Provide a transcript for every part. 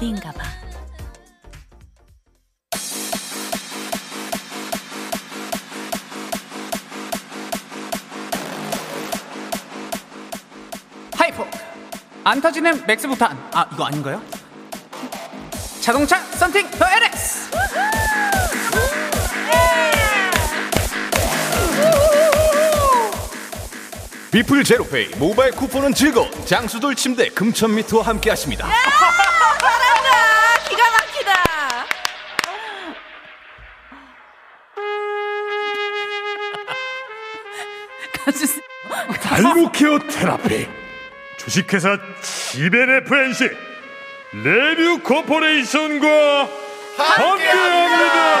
나비인가 봐. 하이퍼 안 터지는 맥스부탄 아 이거 아닌가요? 자동차 썬팅 더 LS 비플 제로페이 모바일 쿠폰은 즐거운 장수돌 침대 금천미트와 함께 하십니다. 달모케어 테라피 주식회사 지벤FNC 레뷰 코퍼레이션과 함께합니다.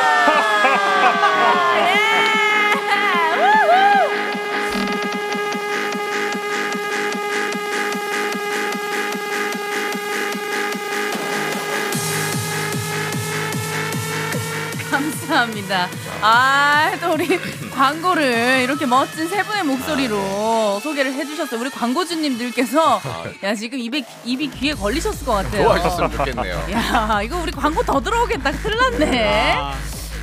감사합니다. 아, 또 우리 광고를 이렇게 멋진 세 분의 목소리로 소개를 해주셨어요. 우리 광고주님들께서 야 지금 입에 입이 귀에 걸리셨을 것 같아요. 좋아하셨으면 좋겠네요. 야, 이거 우리 광고 더 들어오겠다. 큰일 났네.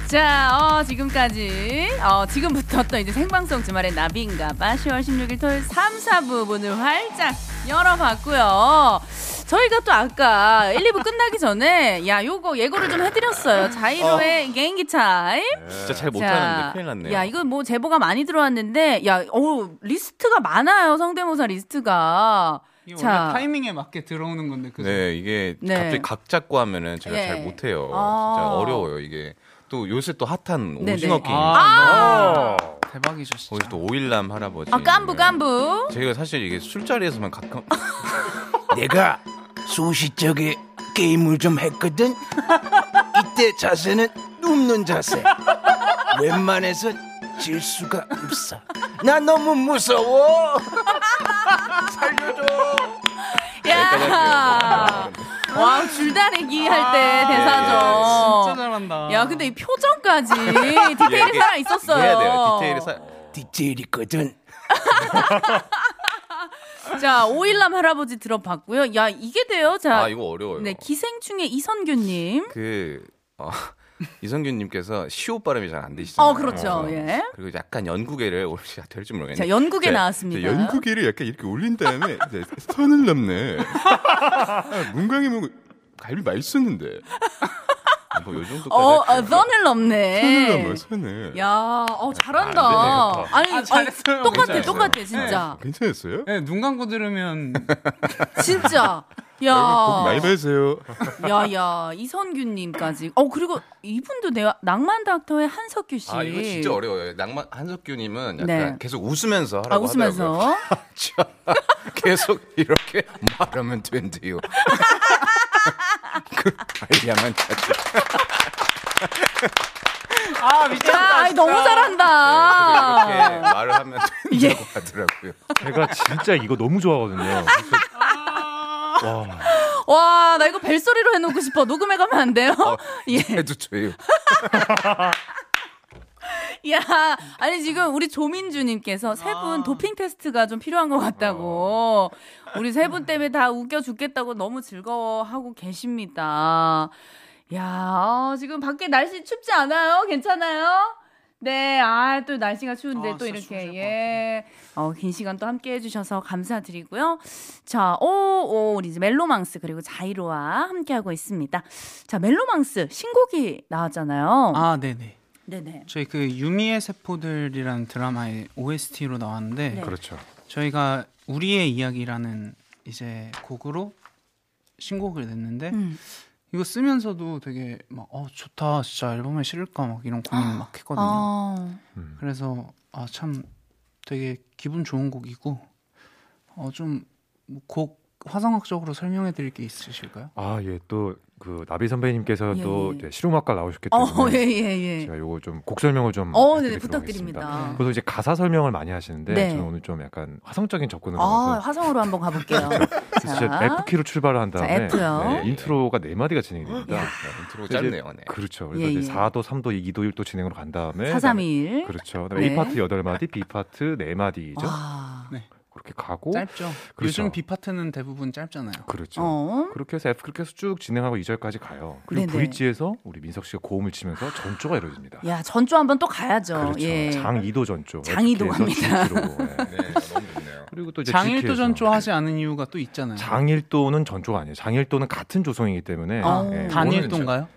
자, 어, 지금까지, 어, 지금부터 또 이제 생방송 주말의 나비인가봐 10월 16일 토요일 3, 4부 문을 활짝 열어봤고요. 저희가 또 아까 1, 2부 끝나기 전에, 야, 요거 예고를 좀 해드렸어요. 자이로의 개인기 타임. 진짜 잘 자, 못하는데 큰일 났네요. 야, 이거 뭐 제보가 많이 들어왔는데, 야, 어 리스트가 많아요. 성대모사 리스트가. 이게 자. 원래 타이밍에 맞게 들어오는 건데 그죠? 네, 이게 네. 갑자기 각 잡고 하면은 제가 예. 잘 못해요. 아. 진짜 어려워요, 이게. 또 요새 또 핫한 네네. 오징어 게임. 아, 대박이죠 진짜 거기서 또 오일남 할아버지. 아, 깐부, 깐부. 제가 사실 이게 술자리에서만 가끔 내가 소시적에 게임을 좀 했거든. 이때 자세는 눕는 자세. 웬만해선 질 수가 없어. 나 너무 무서워. 야. 와, 줄다리기 할때 대사죠. 진짜 잘한다 야, 근데 이 표정까지 디테일이 이게- 살아 있었어요. 해야 돼요. 디테일이 사... 디테일이거든. 자, 오일남 할아버지 들어봤고요. 야, 이게 돼요. 자, 아, 이거 어려워요. 네, 기생충의 이선규님. 그 어, 이성균님께서 시옷 발음이 잘 안 되시잖아요. 어, 그렇죠. 예. 그리고 약간 연구개를 올리셔야 될지 모르겠네요. 자, 연구개 자, 나왔습니다. 자, 연구개를 약간 이렇게 올린 다음에 이제 선을 넘네. 아, 문광이 뭐 갈비 맛있었는데. 뭐요 정도까지. 어. 어, 선을 넘네. 선을 넘어 선을. 야, 어, 잘한다. 안 되네요. 아니, 아, 잘했어요. 아니, 똑같아, 괜찮았어요. 똑같아, 진짜. 괜찮았어요? 네, 눈 감고 들으면 진짜. 야, 많이 받으세요. 야, 야, 이선규님까지. 어, 그리고 이분도 내가 낭만 닥터의 한석규 씨. 아 이거 진짜 어려워요. 낭만 한석규님은 약간 네. 계속 웃으면서 하라고 아, 웃으면서. 하더라고요. 자, 계속 이렇게 말하면 된대요. 그 알량한 자체. 아 야, 미쳤다 아이, 너무 이렇게 잘한다. 말을 하면 된다고 하더라고요. 제가 진짜 이거 너무 좋아하거든요. 그래서- 와, 와, 나 이거 벨소리로 해놓고 싶어. 녹음해가면 안 돼요? 예. 해도 돼요. 야, 아니 지금 우리 조민주님께서 세분 도핑 테스트가 좀 필요한 것 같다고. 우리 세 분 때문에 다 웃겨 죽겠다고 너무 즐거워하고 계십니다. 야, 어, 지금 밖에 날씨 춥지 않아요? 괜찮아요? 네, 아, 또 날씨가 추운데 아, 또 이렇게, 예. 어, 긴 시간 또 함께 해주셔서 감사드리고요. 자, 오, 오, 우리 이제 멜로망스 그리고 자이로와 함께하고 있습니다. 자, 멜로망스 신곡이 나왔잖아요. 아 네네 네네. 저희 그 유미의 세포들이라는 드라마의 OST로 나왔는데 네. 그렇죠. 저희가 우리의 이야기라는 이제 곡으로 신곡을 냈는데 음. 이거 쓰면서도 되게 막 어 좋다 진짜 앨범에 실을까 막 이런 고민 막 했거든요. 아, 그래서 아 참 되게 기분 좋은 곡이고 어좀 곡 화성학적으로 설명해 드릴 게 있으실까요? 아, 예, 또 그 나비 선배님께서 예, 또 예. 이제 실용음악과 나오셨기 어, 때문에 예, 예, 예. 제가 요거 좀 곡 설명을 좀 어, 네네, 부탁드립니다. 하겠습니다. 그래서 이제 가사 설명을 많이 하시는데 네. 저는 오늘 좀 약간 화성적인 접근으로 아, 화성으로 한번 가 볼게요. 그래서 이제 F키로 출발을 한 자, 다음에 F요. 네, intro가 네 마디가 진행이 됩니다. 야, 인트로 이제- 짧네요. 네. 그렇죠. 그래서 예, 이제 예. 4도, 3도, 2도, 1도 진행으로 간 다음에 4, 3, 2, 1. 그렇죠. 그다음에 네. A 파트 8마디, B 파트 4마디죠. 와. 그렇게 가고 짧죠. 그렇죠. 요즘 B 파트는 대부분 짧잖아요. 그렇죠. 어. 그렇게 해서 F 그렇게 해서 쭉 진행하고 2절까지 가요. 그리고 네네. 브릿지에서 우리 민석 씨가 고음을 치면서 전조가 이루어집니다. 야, 전조 한번 또 가야죠. 그렇죠. 예. 장 2도 전조. 장이도 갑니다. 예. 네. 그리고 또 이제 장일도 G키에서 전조 하지 않은 이유가 또 있잖아요. 장일도는 전조가 아니에요. 장일도는 같은 조성이기 때문에 어. 예, 단일도인가요?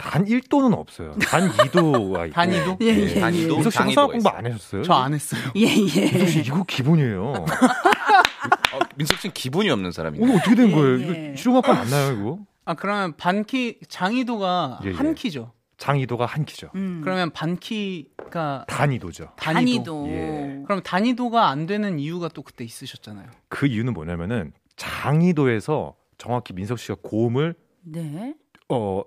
단 1도는 없어요. 단 2도가 있고. 단이도? 예, 예, 예. 단위도 민석 씨 장이도가 수학 공부 있어요. 안 하셨어요? 저 안 했어요. 예, 예. 민석 씨 이거 기본이에요. 어, 민석 씨는 기분이 없는 사람이에요. 오늘 어떻게 된 예, 거예요? 예. 이거 실용학과 맞나요, 이거? 아 그러면 반키 장이도가 예, 예. 한 키죠. 장 2도가 한 키죠. 음. 그러면 반키가 단 2도죠. 단위도. 단위도. 예. 그럼 단위도가 안 되는 이유가 또 그때 있으셨잖아요. 그 이유는 뭐냐면은 장이도에서 정확히 민석 씨가 고음을 네. 어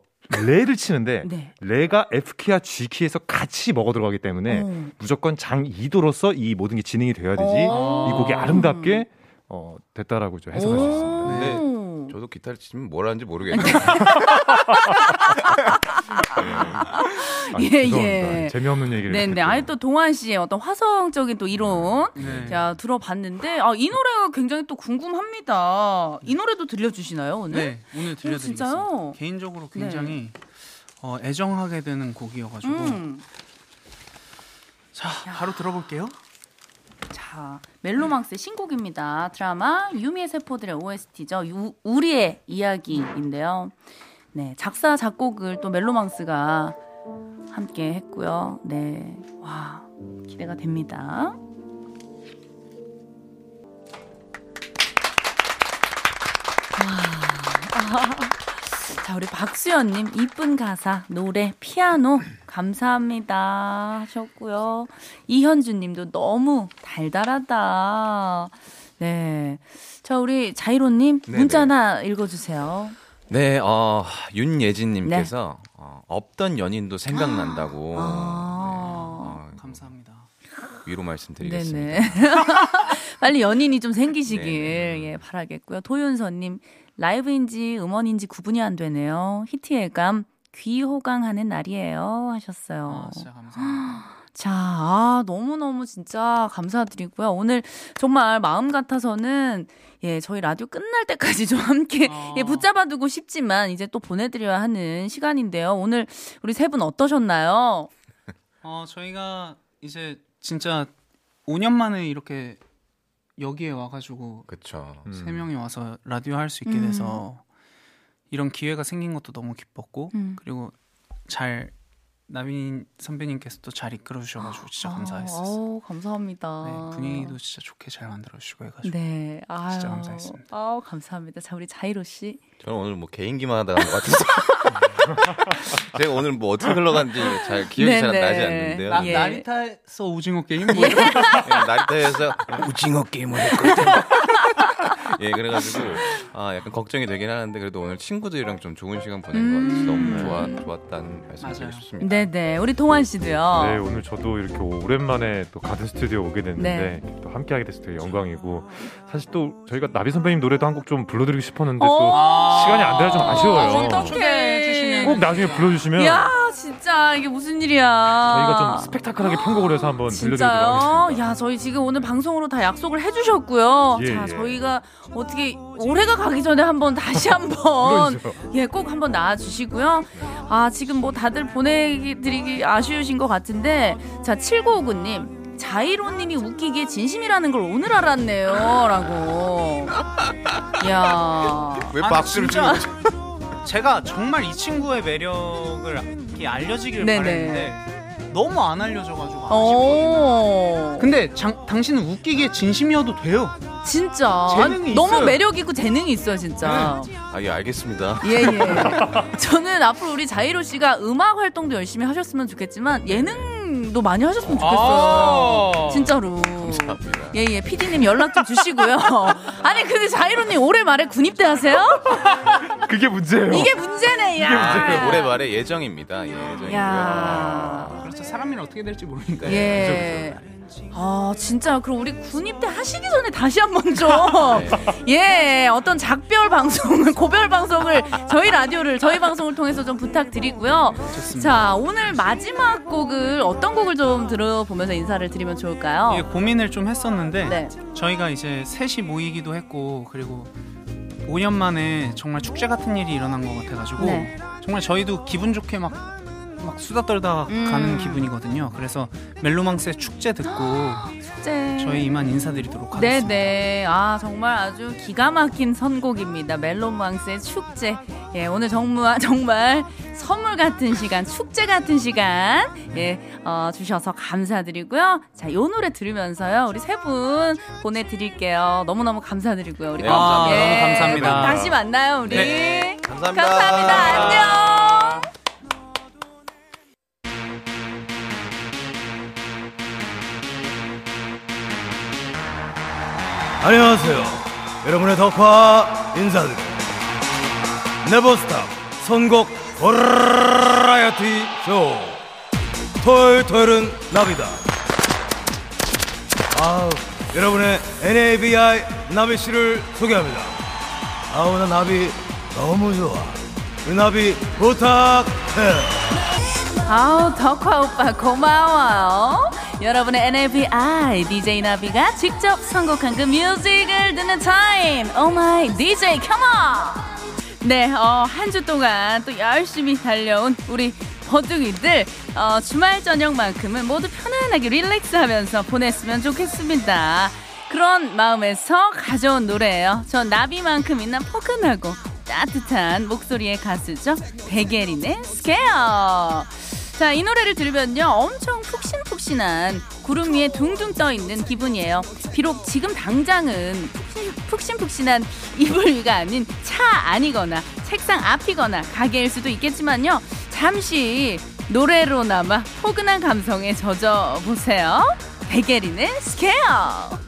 레를 치는데 네. 레가 F 키와 G 키에서 같이 먹어 들어가기 때문에 어. 무조건 장 2도로서 이 모든 게 진행이 돼야 되지 오. 이 곡이 아름답게 어 됐다라고 좀 해석할 수 있습니다. 네. 오. 저도 기타를 치면 뭘 하는지 모르겠네요. 아, 예, 죄송합니다. 예. 재미없는 얘기를. 네, 네. 아니 또 동환 씨의 어떤 화성적인 또 이론 네. 자 들어봤는데 아, 이 노래가 굉장히 또 궁금합니다. 이 노래도 들려주시나요 오늘? 네, 오늘 들려드리겠습니다. 진짜요? 개인적으로 굉장히 어, 애정하게 되는 곡이어가지고 음. 자 바로 들어볼게요. 자, 멜로망스의 신곡입니다. 드라마 유미의 세포들의 OST죠. 유, 우리의 이야기인데요. 네, 작사 작곡을 또 멜로망스가 함께 했고요. 네, 와 기대가 됩니다. 와. 자, 우리 박수연님, 이쁜 가사, 노래, 피아노, 감사합니다. 하셨고요. 이현주 님도 너무 달달하다. 네. 자, 우리 자이로님, 네네. 문자 하나 읽어주세요. 네, 어, 윤예진님께서 어, 없던 연인도 생각난다고 아. 어, 감사합니다. 위로 말씀드리겠습니다. 네네. 빨리 연인이 좀 생기시길 네네. 예, 바라겠고요. 도윤서님 라이브인지 음원인지 구분이 안 되네요. 히트예감 귀호강하는 날이에요 하셨어요. 아, 진짜 감사합니다. 자, 아, 너무너무 진짜 감사드리고요. 오늘 정말 마음 같아서는 예, 저희 라디오 끝날 때까지 좀 함께 어. 예, 붙잡아 두고 싶지만 이제 또 보내 드려야 하는 시간인데요. 오늘 우리 세 분 어떠셨나요? 어, 저희가 이제 진짜 5년 만에 이렇게 여기에 와가지고 그렇죠. 음. 세 명이 와서 라디오 할 수 있게 음. 돼서 이런 기회가 생긴 것도 너무 기뻤고 음. 그리고 잘 나빈 선배님께서도 잘 이끌어 주셔가지고 진짜 감사했었어요. 아우, 감사합니다. 네, 분위기도 진짜 좋게 잘 만들어 주시고 해가지고 네, 아유, 진짜 감사했습니다. 아우, 감사합니다. 자, 우리 자이로 씨. 저는 오늘 뭐 개인기만 하다 간것 같아서 제가 오늘 뭐 어떻게 흘러간지 잘 기억이 잘. 나지 않는데요. 나, 예. 나리타에서 오징어 게임 뭐 이런 네, 나리타에서 오징어 게임을 했거든. 예 그래가지고 아 약간 걱정이 되긴 하는데 그래도 오늘 친구들이랑 좀 좋은 시간 보낸 음. 것 같아서 너무 좋아 좋았다는 말씀 드리고. 싶습니다. 네네, 우리 동환 씨도요. 네, 오늘 저도 이렇게 오랜만에 또 가든 스튜디오 오게 됐는데 네. 또 함께하게 돼서 되게 영광이고 사실 또 저희가 나비 선배님 노래도 한 곡 좀 불러드리고 싶었는데 어, 또 시간이 안 돼서 좀 아쉬워요. 어떡해. 꼭 나중에 불러주시면 야, 진짜 이게 무슨 일이야. 저희가 좀 스펙타클하게 편곡을 해서 한번 들려드리도록 진짜요? 하겠습니다. 야, 저희 지금 오늘 방송으로 다 약속을 해주셨고요. 예, 자, 예. 저희가 어떻게 올해가 가기 전에 한번 다시 한번 물론이죠. 예, 꼭 한번 나와주시고요. 아, 지금 뭐 다들 보내드리기 아쉬우신 것 같은데, 자, 7959님. 자이로님이 웃기기에 진심이라는 걸 오늘 알았네요. 라고. 야 왜 박수를 치는 거죠? 제가 정말 이 친구의 매력을 이렇게 알려지길 네네. 바랬는데 너무 안 알려져가지고 아쉽거든요. 오. 근데 장, 당신은 웃기기에 진심이어도 돼요. 진짜. 재능이 아니, 너무. 매력 있고 재능이 있어요, 진짜. 아예 알겠습니다. 예, 예. 저는 앞으로 우리 자이로 씨가 음악 활동도 열심히 하셨으면 좋겠지만 예능 도 많이 하셨으면 좋겠어요. 아. 진짜로. 감사합니다. 예, 예. PD님 연락 좀 주시고요. 아니, 근데 자이로님 올해 말에 군입대 하세요? 그게 문제예요. 이게 문제네, 야. 올해 말에 예정입니다. 예, 예정이고요. 야. 그렇죠. 사람이 어떻게 될지 모르니까요. 예. 아 진짜 그럼 우리 군입 대 하시기 전에 다시 한 번 좀 네. 예, 어떤 작별 방송을 고별 방송을 저희 라디오를 저희 방송을 통해서 좀 부탁드리고요. 좋습니다. 자 오늘 마지막 곡을 어떤 곡을 좀 들어보면서 인사를 드리면 좋을까요? 예, 고민을 좀 했었는데 네. 저희가 이제 셋이 모이기도 했고 그리고 5년 만에 정말 축제 같은 일이 일어난 것 같아가지고 네. 정말 저희도 기분 좋게 막, 막 수다 떨다 음. 가는 기분이거든요. 그래서 멜로망스의 축제 듣고 축제. 저희 이만 인사드리도록 하겠습니다. 네네. 아, 정말 아주 기가 막힌 선곡입니다. 멜로망스의 축제. 예, 오늘 정말, 정말 선물 같은 시간, 축제 같은 시간, 예, 어, 주셔서 감사드리고요. 자, 요 노래 들으면서요. 우리 세 분 보내드릴게요. 너무 너무 감사드리고요. 우리 네, 꼭, 감사합니다. 예, 너무 감사합니다. 다시 만나요, 우리. 네. 감사합니다. 감사합니다. 안녕. 안녕하세요. 여러분의 덕화 인사드립니다. 네버스탑 선곡 버라이어티 쇼. 토요일 토요일은 나비다. 아우, 여러분의 NABI 나비 씨를 소개합니다. 아우, 나 나비 너무 좋아. 우리 나비 부탁해. 아우 덕화 오빠 고마워요. 여러분의 NABI DJ 나비가 직접 선곡한 good music을 듣는 타임. oh my DJ come on. 네, 어, 한 주 동안 또 열심히 달려온 우리 버둥이들 어, 주말 저녁만큼은 모두 편안하게 relax 하면서 보냈으면 좋겠습니다. 그런 마음에서 가져온 노래예요. 저 나비만큼이나 포근하고 따뜻한 목소리의 가수죠. 백예린의 스케어. 자, 이 노래를 들으면요. 엄청 푹신푹신한 구름 위에 둥둥 떠 있는 기분이에요. 비록 지금 당장은 푹신, 푹신 푹신한 이불 위가 아닌 차 안이거나 책상 앞이거나 가게일 수도 있겠지만요. 잠시 노래로나마 포근한 감성에 젖어 보세요. 백예린의 스케어.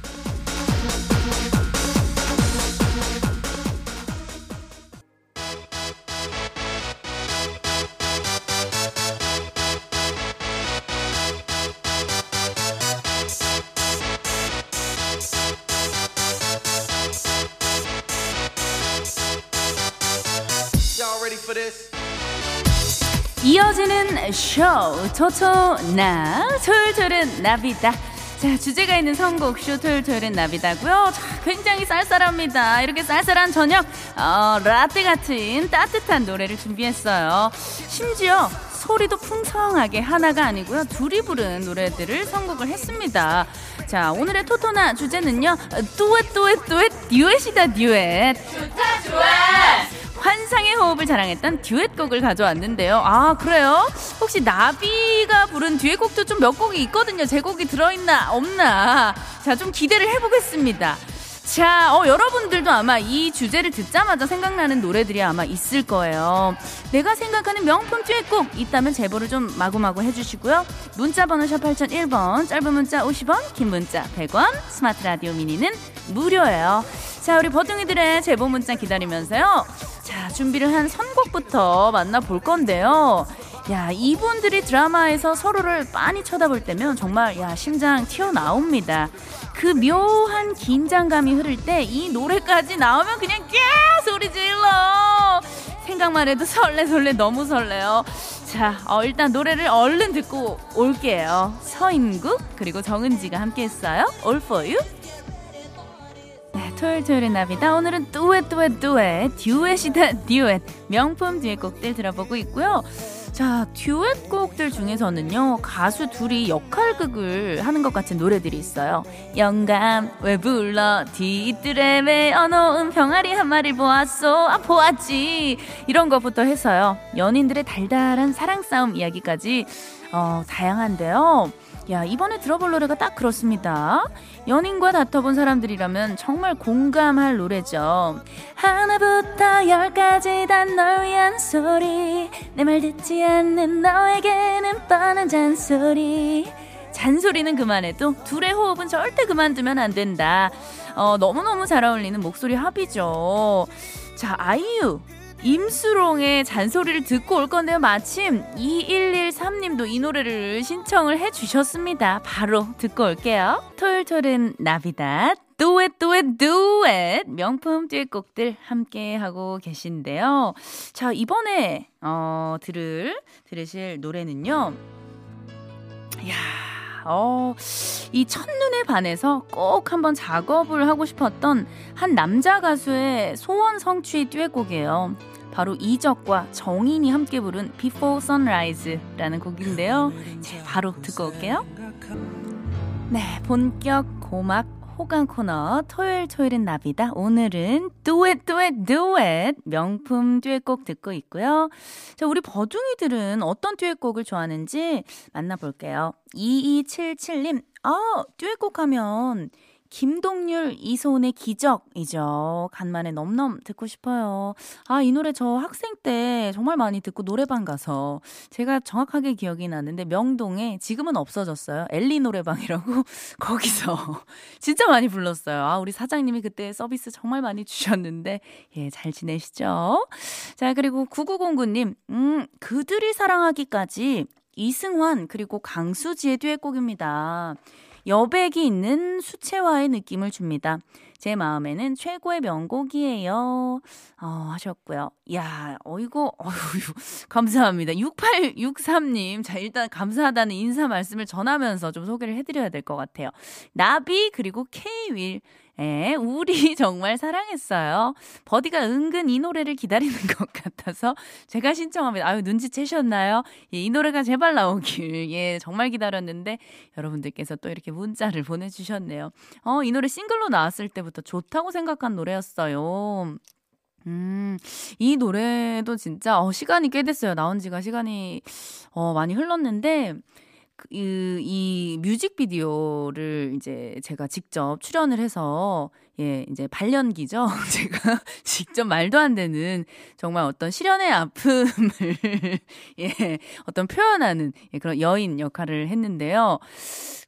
이어지는 쇼 토토나 토요일토요일은 나비다. 자 주제가 있는 선곡 쇼 토요일토요일은 나비다고요? 자, 굉장히 쌀쌀합니다. 이렇게 쌀쌀한 저녁 어, 라떼 같은 따뜻한 노래를 준비했어요. 심지어 소리도 풍성하게 하나가 아니고요. 둘이 부른 노래들을 선곡을 했습니다. 자 오늘의 토토나 주제는요. 뚜엣 뚜엣 뚜엣 듀엣이다 듀엣 환상의 호흡을 자랑했던 듀엣곡을 가져왔는데요. 아, 그래요? 혹시 나비가 부른 듀엣곡도 좀 몇 곡이 있거든요. 제 곡이 들어있나, 없나. 자, 좀 기대를 해보겠습니다. 자, 어, 여러분들도 아마 이 주제를 듣자마자 생각나는 노래들이 아마 있을 거예요. 내가 생각하는 명품 듀엣곡 있다면 제보를 좀 마구마구 해주시고요. 문자번호 샵 8001번, 짧은 문자 50원, 긴 문자 100원, 스마트 라디오 미니는 무료예요. 자, 우리 버둥이들의 제보 문자 기다리면서요. 자, 준비를 한 선곡부터 만나볼 건데요. 야, 이분들이 드라마에서 서로를 빤히 쳐다볼 때면 정말, 야, 심장 튀어나옵니다. 그 묘한 긴장감이 흐를 때 이 노래까지 나오면 그냥 깨! 소리 질러! 생각만 해도 설레, 설레, 너무 설레요. 자, 어, 일단 노래를 얼른 듣고 올게요. 서인국, 그리고 정은지가 함께 했어요. All for you. 네, 토요일 토요일의 나비다. 오늘은 듀엣 듀엣 듀엣 듀엣이다 듀엣 명품 듀엣곡들 들어보고 있고요. 자 듀엣곡들 중에서는요 가수 둘이 역할극을 하는 것 같은 노래들이 있어요. 영감 왜 불러 뒤뜰에 외어놓은 병아리 한 마리 보았소 아 보았지 이런 것부터 해서요 연인들의 달달한 사랑 싸움 이야기까지 어 다양한데요. 야, 이번에 들어볼 노래가 딱 그렇습니다. 연인과 다퉈본 사람들이라면 정말 공감할 노래죠. 하나부터 열까지 다 널 위한 소리. 내 말 듣지 않는 너에게는 뻔한 잔소리. 잔소리는 그만해도 둘의 호흡은 절대 그만두면 안 된다. 어, 너무너무 잘 어울리는 목소리 합이죠. 자, 아이유. 임수롱의 잔소리를 듣고 올 건데요. 마침 2113님도 이 노래를 신청을 해 주셨습니다. 바로 듣고 올게요. 토요일 토요일은 나비다. 두엣 두엣 두엣 명품 듀엣곡들 함께 하고 계신데요. 자 이번에 어 들을 들으실 노래는요. 야, 어, 이 첫눈에 반해서 꼭 한번 작업을 하고 싶었던 한 남자 가수의 소원 성취 듀엣곡이에요. 바로 이적과 정인이 함께 부른 Before Sunrise라는 곡인데요. 자, 바로 듣고 올게요. 네, 본격 고막 호강 코너 토요일 토요일은 나비다. 오늘은 듀엣 듀엣 듀엣 명품 듀엣곡 듣고 있고요. 자, 우리 버둥이들은 어떤 듀엣곡을 좋아하는지 만나볼게요. 2277님, 아, 듀엣곡 하면 김동률, 이소은의 기적이죠. 간만에 넘넘 듣고 싶어요. 아, 이 노래 저 학생 때 정말 많이 듣고 노래방 가서 제가 정확하게 기억이 나는데 명동에 지금은 없어졌어요. 엘리 노래방이라고 거기서 진짜 많이 불렀어요. 아, 우리 사장님이 그때 서비스 정말 많이 주셨는데 예, 잘 지내시죠? 자, 그리고 9909님, 음, 그들이 사랑하기까지 이승환 그리고 강수지의 듀엣곡입니다. 여백이 있는 수채화의 느낌을 줍니다. 제 마음에는 최고의 명곡이에요. 어, 하셨고요. 야, 어이구, 어휴, 감사합니다. 6863님. 자, 일단 감사하다는 인사 말씀을 전하면서 좀 소개를 해드려야 될 것 같아요. 나비, 그리고 K윌. 예, 우리 정말 사랑했어요. 버디가 은근 이 노래를 기다리는 것 같아서 제가 신청합니다. 아유, 눈치채셨나요? 예, 이 노래가 제발 나오길. 예, 정말 기다렸는데 여러분들께서 또 이렇게 문자를 보내주셨네요. 어, 이 노래 싱글로 나왔을 때부터 좋다고 생각한 노래였어요. 음, 이 노래도 진짜, 어, 시간이 꽤 됐어요. 나온 지가 시간이, 어, 많이 흘렀는데, 그, 이, 이 뮤직비디오를 이제 제가 직접 출연을 해서, 예, 이제 발연기죠. 제가 직접 말도 안 되는 정말 어떤 실연의 아픔을, 예, 어떤 표현하는 예, 그런 여인 역할을 했는데요.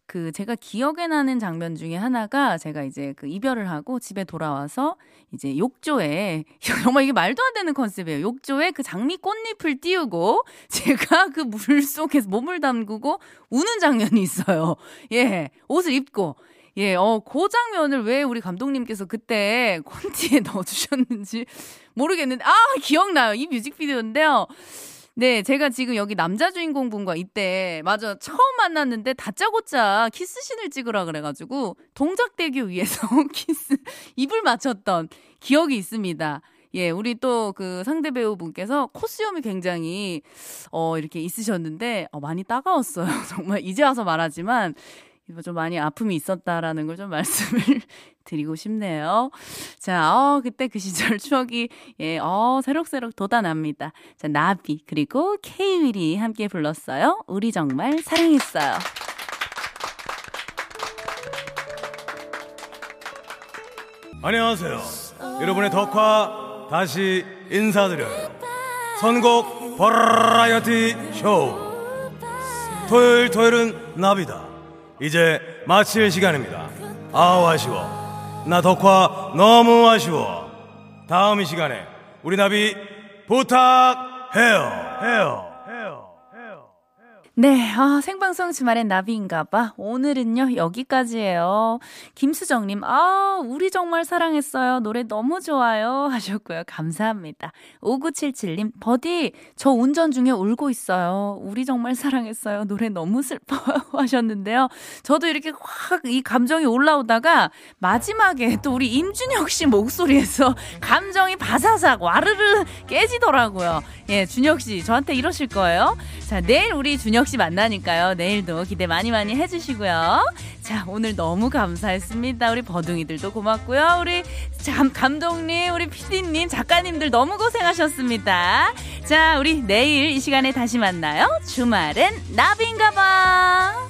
그 제가 기억에 나는 장면 중에 하나가 제가 이제 그 이별을 하고 집에 돌아와서 이제 욕조에 정말 이게 말도 안 되는 컨셉이에요. 욕조에 그 장미 꽃잎을 띄우고 제가 그 물 속에서 몸을 담그고 우는 장면이 있어요. 예. 옷을 입고 예, 어, 그 장면을 왜 우리 감독님께서 그때 콘티에 넣어주셨는지 모르겠는데, 아, 기억나요. 이 뮤직비디오인데요. 네, 제가 지금 여기 남자 주인공 분과 이때, 맞아, 처음 만났는데 다짜고짜 키스신을 찍으라 그래가지고, 동작대교 위에서 키스, 입을 맞췄던 기억이 있습니다. 예, 우리 또 그 상대 배우분께서 코스염이 굉장히, 어, 이렇게 있으셨는데, 어, 많이 따가웠어요. 정말 이제 와서 말하지만, 좀 많이 아픔이 있었다라는 걸 좀 말씀을 드리고 싶네요. 자, 어, 그때 그 시절 추억이, 예, 어, 새록새록 돋아납니다. 자, 나비, 그리고 케이윌이 함께 불렀어요. 우리 정말 사랑했어요. 안녕하세요. 여러분의 덕화 다시 인사드려요. 선곡 버라이어티 쇼. 토요일 토요일은 나비다. 이제 마칠 시간입니다. 아우 아쉬워. 나 덕화 너무 아쉬워. 다음 이 시간에 우리 나비 부탁해요. 해요. 네, 아, 생방송 주말엔 나비인가봐. 오늘은요, 여기까지예요. 김수정님, 아, 우리 정말 사랑했어요. 노래 너무 좋아요. 하셨고요. 감사합니다. 5977님, 버디, 저 운전 중에 울고 있어요. 우리 정말 사랑했어요. 노래 너무 슬퍼요. 하셨는데요. 저도 이렇게 확 이 감정이 올라오다가 마지막에 또 우리 임준혁 씨 목소리에서 감정이 바사삭 와르르 깨지더라고요. 예, 준혁 씨, 저한테 이러실 거예요. 자, 내일 우리 준혁 씨 만나니까요. 내일도 기대 많이 많이 해주시고요. 자, 오늘 너무 감사했습니다. 우리 버둥이들도 고맙고요. 우리 감, 감독님, 우리 PD님, 작가님들 너무 고생하셨습니다. 자, 우리 내일 이 시간에 다시 만나요. 주말엔 나비인가봐.